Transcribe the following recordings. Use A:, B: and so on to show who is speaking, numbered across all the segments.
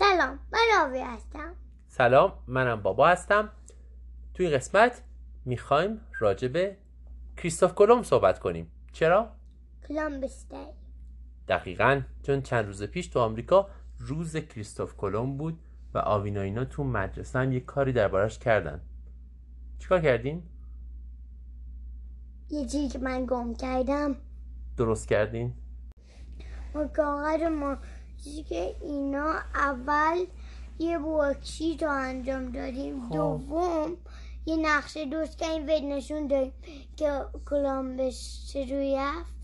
A: سلام من راوی هستم
B: سلام منم بابا هستم توی این قسمت می‌خوایم راجع به کریستوف کلم صحبت کنیم چرا؟
A: کلامبس دی
B: دقیقا چون چند روز پیش تو آمریکا روز کریستوف کلم بود و آوینا اینا تو مدرسه هم یه کاری دربارش کردن چیکار کردین؟
A: یه چیزی که من گم کردم
B: درست کردین؟
A: ما کاغذ ما که اینا اول یه ورکشیت رو انجام دادیم.
B: خب.
A: دوم یه نقشه درست کردیم و نشون دادیم که کلامبس رفت.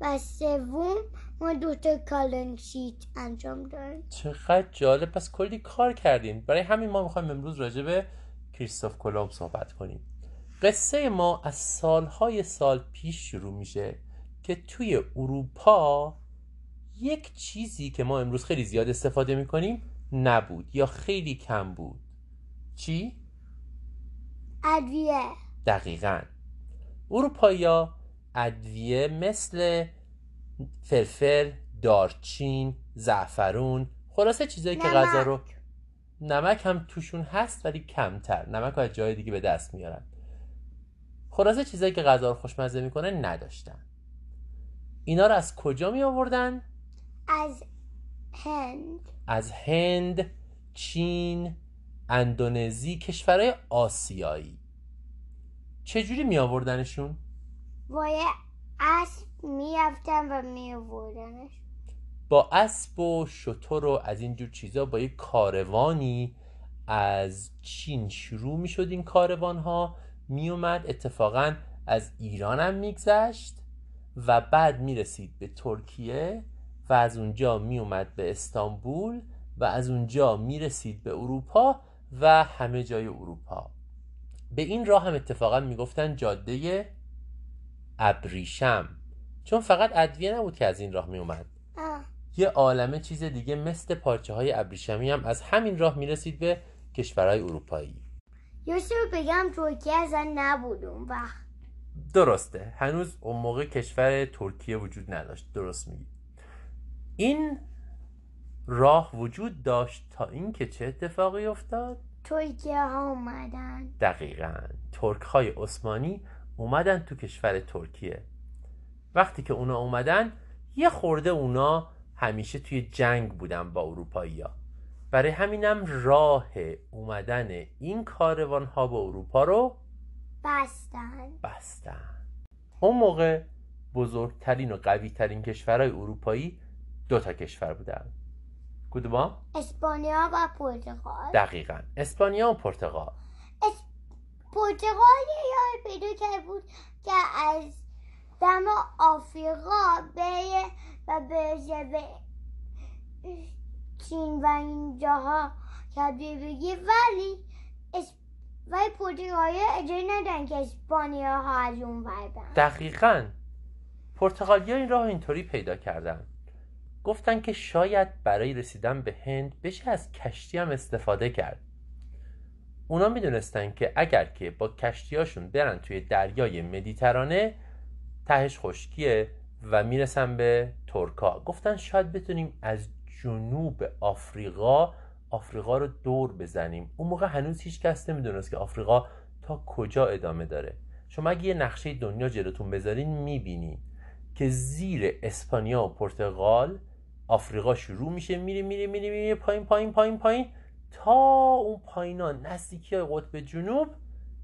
A: و سوم ما دوتا کالنگ شیت انجام دادیم.
B: چقدر جالب. پس کلی کار کردین برای همین ما می‌خوایم امروز راجع به کریستوف کلمب صحبت کنیم. قصه ما از سالهای سال پیش شروع میشه که توی اروپا یک چیزی که ما امروز خیلی زیاد استفاده می‌کنیم نبود یا خیلی کم بود چی؟
A: ادویه
B: دقیقا اروپایا ادویه مثل فلفل دارچین زعفرون خلاصه چیزایی که. غذا رو نمک هم توشون هست ولی کمتر نمک رو از جای دیگه به دست میارن خلاصه چیزایی که غذا رو خوشمزه می‌کنه نداشتن اینا رو از کجا می آوردن؟
A: از هند.
B: از هند، چین، اندونزی، کشورهای آسیایی. چجوری می آوردنشون؟
A: وای اسب می‌رفتن و میوردنش
B: با اسب و شتر و از اینجور چیزا با یک کاروانی از چین شروع می شد این کاروان ها می اومد اتفاقا از ایران هم میگذشت و بعد می رسید به ترکیه. و از اونجا می اومد به استانبول و از اونجا می رسید به اروپا و همه جای اروپا. به این راه هم اتفاقا می‌گفتن جاده ابریشم چون فقط ادویه نبود که از این راه می اومد
A: آه.
B: یه عالمه چیز دیگه مثل پارچه های ابریشمی هم از همین راه می‌رسید به کشورهای اروپایی.
A: یوسف بگم ترکیه اصلا نبود اون وقت.
B: درسته. هنوز اون موقع کشور ترکیه وجود نداشت. درست میگی. این راه وجود داشت تا اینکه چه اتفاقی افتاد؟
A: ترکیه ها اومدن
B: دقیقا. ترک های عثمانی اومدن تو کشور ترکیه. وقتی که اونا اومدن یه خورده اونا همیشه توی جنگ بودن با اروپایی ها برای همینم راه اومدن این کاروان ها به اروپا رو
A: بستن.
B: بستن. اون موقع بزرگترین و قوی ترین کشورهای اروپایی دو تا کشور بودن. کدوما؟
A: اسپانیا و پرتغال.
B: دقیقا. اسپانیا و پرتغال.
A: اس... پرتغال یه پیدا کرده بود که از دم آفریقا به و به به چین و این جاها کبیه بگی. ولی اس... ولی پرتغالی اجازه ندن که اسپانیا ها از اون برن.
B: دقیقا. پرتغالیا این راه اینطوری پیدا کردن. گفتن که شاید برای رسیدن به هند بشه از کشتی هم استفاده کرد. اونا می‌دونستن که اگر که با کشتیاشون برن توی دریای مدیترانه تهش خشکیه و می‌رسن به ترکا. گفتن شاید بتونیم از جنوب آفریقا آفریقا رو دور بزنیم. اون موقع هنوز هیچ کس نمی‌دونست که آفریقا تا کجا ادامه داره. شما اگه یه نقشه دنیا جلوتون بذارین می‌بینین که زیر اسپانیا و پرتغال آفریقا شروع میشه میره میره میره میره پایین پایین پایین پایین. تا اون پایینا نزدیکی های قطب جنوب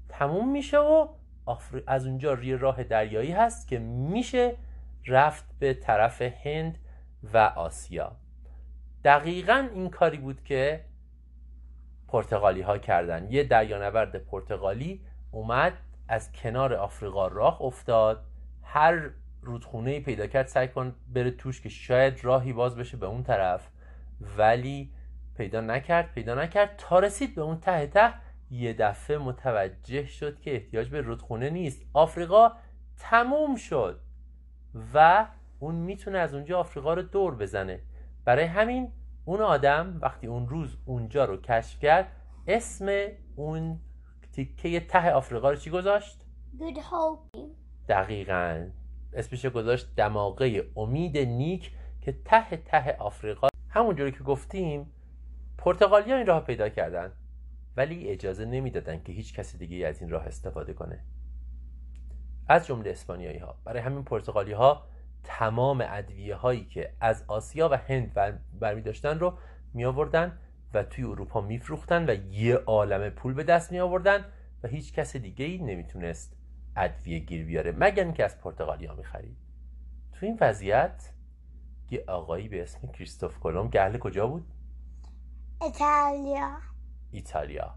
B: تموم میشه و آفری... از اونجا یه راه دریایی هست که میشه رفت به طرف هند و آسیا. دقیقا این کاری بود که پرتغالی ها کردن. یه دریانورد پرتغالی اومد از کنار آفریقا راه افتاد. هر رودخونه پیدا کرد سعی کن بره توش که شاید راهی باز بشه به اون طرف. ولی پیدا نکرد پیدا نکرد. تا رسید به اون ته ته یه دفعه متوجه شد که احتیاج به رودخونه نیست. آفریقا تموم شد و اون می‌تونه از اونجا آفریقا رو دور بزنه. برای همین اون آدم وقتی اون روز اونجا رو کشف کرد اسم اون تیکه ته آفریقا رو چی گذاشت؟
A: Good hope.
B: دقیقا. اسمش گذاشت دماغه امید نیک که ته ته آفریقا. همونجوری که گفتیم پرتغالیا این راه پیدا کردن ولی اجازه نمی‌دادن که هیچ کسی دیگه از این راه استفاده کنه. از جمله اسپانیایی ها برای همین پرتغالی ها تمام ادویه هایی که از آسیا و هند برمی داشتن رو می آوردن و توی اروپا میفروختن و یه عالم پول به دست می آوردن و هیچ کس دیگه ای نمی‌تونست ادویه گیر بیاره مگر اینکه از پرتغالیا می خرید تو این وضعیت یه آقایی به اسم کریستوف کلم گهل کجا بود؟
A: ایتالیا
B: ایتالیا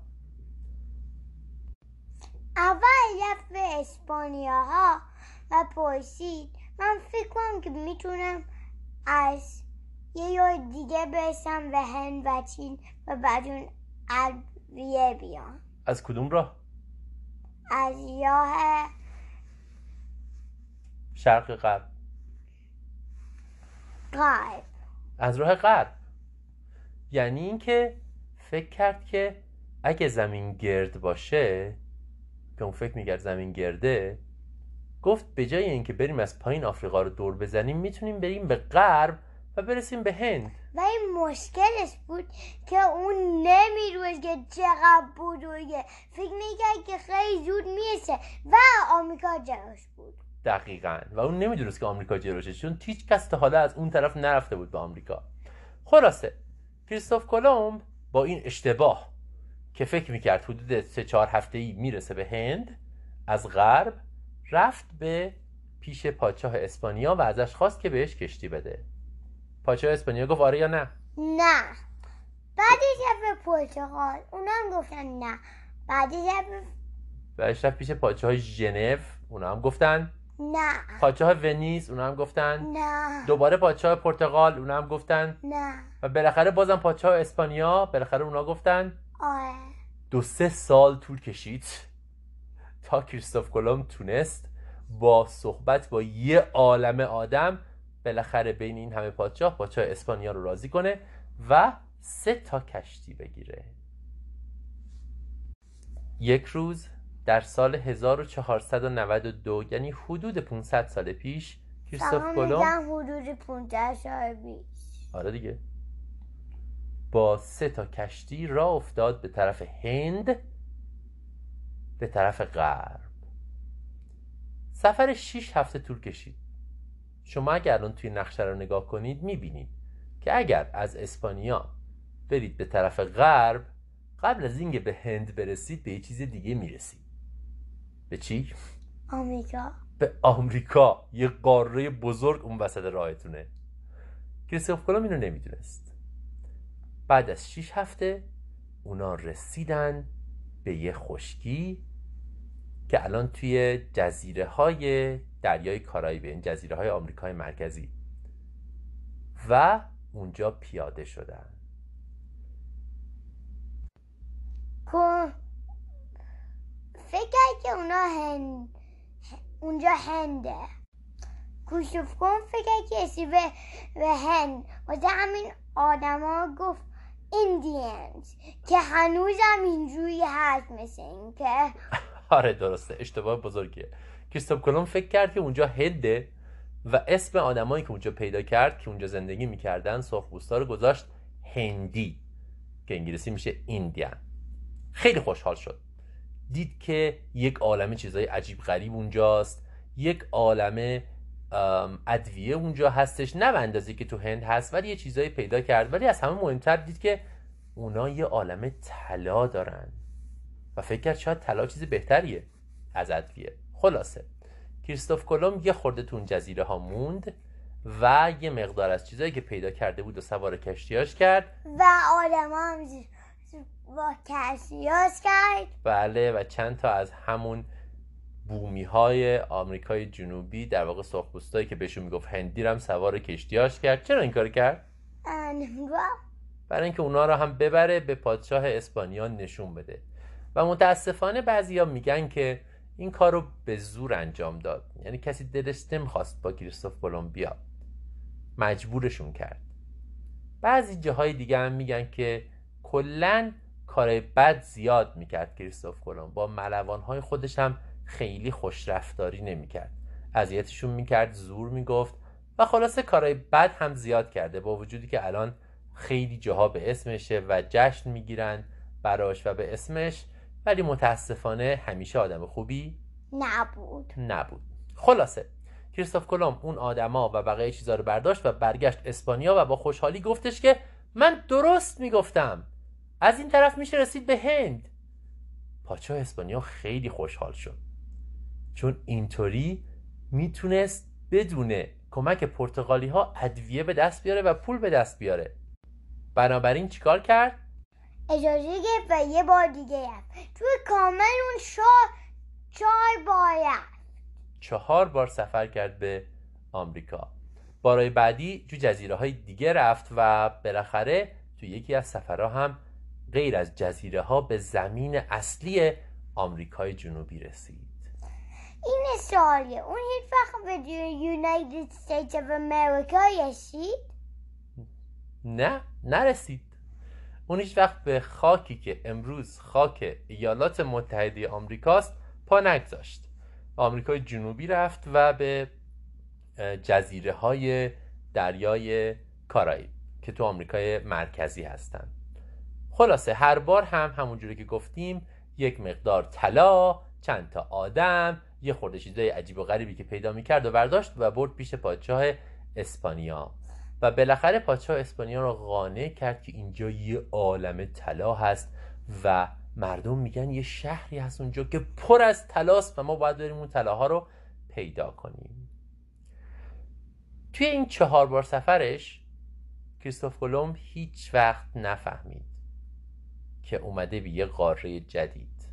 A: اول رفت به اسپانیا ها و پرسید من فکر کنم که می‌تونم از یه یای دیگه برسم به هند و چین و بعد اون ادویه بیام
B: از کدوم راه؟
A: از راه
B: شرق غرب.
A: غرب.
B: از راه غرب. یعنی اینکه فکر کرد که اگه زمین گرد باشه که اون فکر می‌کرد زمین گرده گفت به جای اینکه بریم از پایین آفریقا رو دور بزنیم می‌تونیم بریم به غرب و برسیم به هند.
A: و این مشکلش بود که اون نمی‌دونست که چقدر بزرگه. فکر می‌کرد که خیلی زود می‌رسه و آمریکا جلوش بود.
B: دقیقا. و اون نمی‌دونست که آمریکا جلوشه چون هیچ کس تا حالا از اون طرف نرفته بود به آمریکا. خلاصه کریستوف کلمب با این اشتباه که فکر می‌کرد حدود سه چهار هفته ای می‌رسه به هند از غرب رفت به پیش پادشاه اسپانیا و ازش خواست که بهش کشتی بده. پادشاه اسپانیا گفت آره یا نه؟
A: نه. بعدش رفت پرتغال اونم گفتن نه. بعدش رفت
B: بعدش رفت پیش پادشاه ژنو اونا هم گفتن.
A: نه.
B: پادشاه ونیز اونا هم گفتن.
A: نه.
B: دوباره پادشاه پرتغال اونا هم گفتن.
A: نه.
B: و بالاخره بازم پادشاه اسپانیا بالاخره اونا گفتن.
A: آره.
B: دو سه سال طول کشید تا کریستوف کلم تونست با صحبت با یه عالم آدم بالاخره بین این همه پادشاه پادشاه اسپانیا رو راضی کنه و سه تا کشتی بگیره. یک روز در سال 1492 یعنی حدود 500 سال پیش کریستوف
A: تمام
B: کلم
A: میگن حدود 15 سال پیش.
B: آره دیگه. با سه تا کشتی راه افتاد به طرف هند به طرف غرب. سفر 6 هفته طول کشید. شما اگر الان توی نقشه رو نگاه کنید می‌بینید که اگر از اسپانیا برید به طرف غرب قبل از اینکه به هند برسید به یه چیز دیگه می‌رسید. به چی؟
A: آمریکا.
B: به آمریکا. یه قاره بزرگ اون وسط راهتونه. کریستوف کلم اینو نمی‌دونست. بعد از 6 هفته اونا رسیدن به یه خشکی که الان توی جزیره های دریای کارائیبه این جزیره های آمریکای مرکزی. و اونجا پیاده شدن.
A: کو فکر که اونا هند اونجا هنده. کوشف کن فکر اسی به, به هند واسه همین آدما گفت ایندیانز که هنوزم اینجوری هست مثل این که
B: آره درسته. اشتباه بزرگیه. کریستوف کلم فکر کرد که اونجا هده و اسم آدمایی که اونجا پیدا کرد که اونجا زندگی می‌کردن سرخپوستا رو گذاشت هندی که انگلیسی میشه ایندیان خیلی خوشحال شد. دید که یک عالمه چیزای عجیب غریب اونجاست. یک عالمه ادویه اونجا هستش. نه اندازه که تو هند هست ولی یه چیزایی پیدا کرد. ولی از همه مهمتر دید که اونا یه عالمه طلا دارن. و فکر کرد شاید طلا چیز بهتریه. از ادویه. خلاصه. کریستوف کلم یه خورده تو اون جزیره ها موند و یه مقدار از چیزایی که پیدا کرده بود و سوار کشتیاش کرد.
A: و آدم هم با کشتیاش کرد.
B: بله و چند تا از همون بومی های آمریکای جنوبی در واقع سرخپوستایی که بهشون می‌گفت هندی هم سوار کشتیاش کرد. چرا این کار کرد؟ برای اینکه اونا رو هم ببره به پادشاه اسپانیا نشون بده. و متاسفانه بعضیا میگن که این کار رو به زور انجام داد. یعنی کسی دلش نمی‌خواست با کریستوف کلم بیاد مجبورشون کرد. بعضی جاهای دیگه هم میگن که کلا کار بد زیاد می‌کرد کریستوف کلم با ملوانهای خودش هم خیلی خوشرفتاری نمی‌کرد. اذیتشون می‌کرد زور می‌گفت و خلاصه کارهای بد هم زیاد کرده با وجودی که الان خیلی جاها به اسمشه و جشن می‌گیرن براش و به اسمش ولی متاسفانه همیشه آدم خوبی
A: نبود.
B: نبود. خلاصه. کریستوف کلم اون آدما و بقیه چیزا رو برداشت و برگشت اسپانیا و با خوشحالی گفتش که من درست می‌گفتم. از این طرف میشه رسید به هند. پاچا اسپانیا خیلی خوشحال شد. چون اینطوری می‌تونست بدون کمک پرتغالی ها ادویه به دست بیاره و پول به دست بیاره. بنابراین چیکار کرد؟
A: اجازه گرفت و یه بار دیگه رفت توی کامل اون شاه چهار بار رفت
B: چهار بار سفر کرد به آمریکا. بارای بعدی تو جزیره های دیگه رفت و بالاخره تو یکی از سفرها هم غیر از جزیره ها به زمین اصلی آمریکای جنوبی رسید.
A: این سوالیه. اون هیچ وقت به یونایتد استیتس اف امریکا رسید؟
B: نه نرسید. اون هیچ وقت به خاکی که امروز خاک ایالات متحده آمریکاست پا نگذاشت. آمریکای جنوبی رفت و به جزیره های دریای کارائیب که تو آمریکای مرکزی هستن. خلاصه هر بار هم همونجوری که گفتیم یک مقدار طلا چند تا آدم یه خورده چیزای عجیب و غریبی که پیدا می‌کرد و برداشت و برد پیش پادشاه اسپانیا. و بالاخره پادشاه اسپانیا رو قانع کرد که اینجا یه عالم طلا هست و مردم میگن یه شهری هست اونجا که پر از طلاست و ما باید بریم اون طلاها رو پیدا کنیم. توی این چهار بار سفرش کریستوف کلمب هیچ وقت نفهمید که اومده به یه قاره جدید.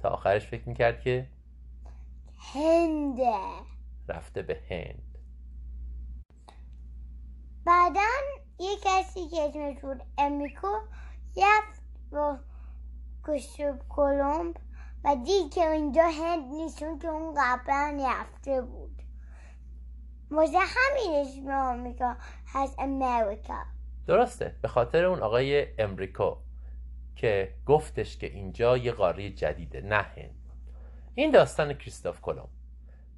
B: تا آخرش فکر می‌کرد که
A: هنده.
B: رفته به هند.
A: بعدا یه کسی که اسمش بود امریکو رفت با کشوب کلمب و دید که اینجا هند نیست چون که اون قبلا رفته بود. واسه همین اسم آمریکا هست امریکا.
B: درسته به خاطر اون آقای امریکو که گفتش که اینجا یه قاره جدیده نه هند. این داستان کریستوف کلم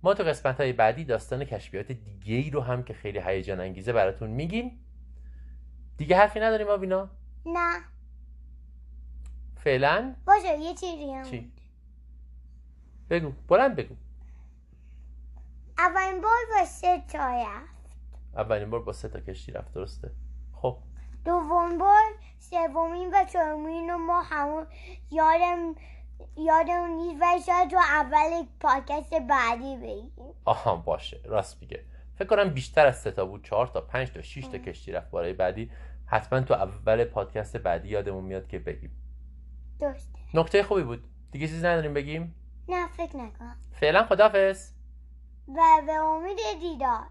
B: ما تو قسمت های بعدی داستان کشفیات دیگه ای رو هم که خیلی هیجان انگیزه براتون میگیم. دیگه حرفی نداریم آبینا؟
A: نه.
B: فعلا؟
A: باشه یه چیزی هم.
B: چی؟ بگو بلند بگو.
A: اولین بار با سه تا رفت.
B: اولین بار با سه تا کشتی رفت درسته. خب.
A: دوم بار سومین و چهارمین رو ما همون یادم یادم نیست و شاید تو اول پادکست بعدی بگیم.
B: آها باشه. راست میگه. فکر کنم بیشتر از سه تا بود. چهار تا پنج تا شش تا کشتی رفت برای بعدی. حتما تو اول پادکست بعدی یادمون میاد که بگیم.
A: درسته.
B: نکته خوبی بود. دیگه چیزی نداریم بگیم؟
A: نه فکر نکنم.
B: فعلا خدافظ
A: و به امید دیدار.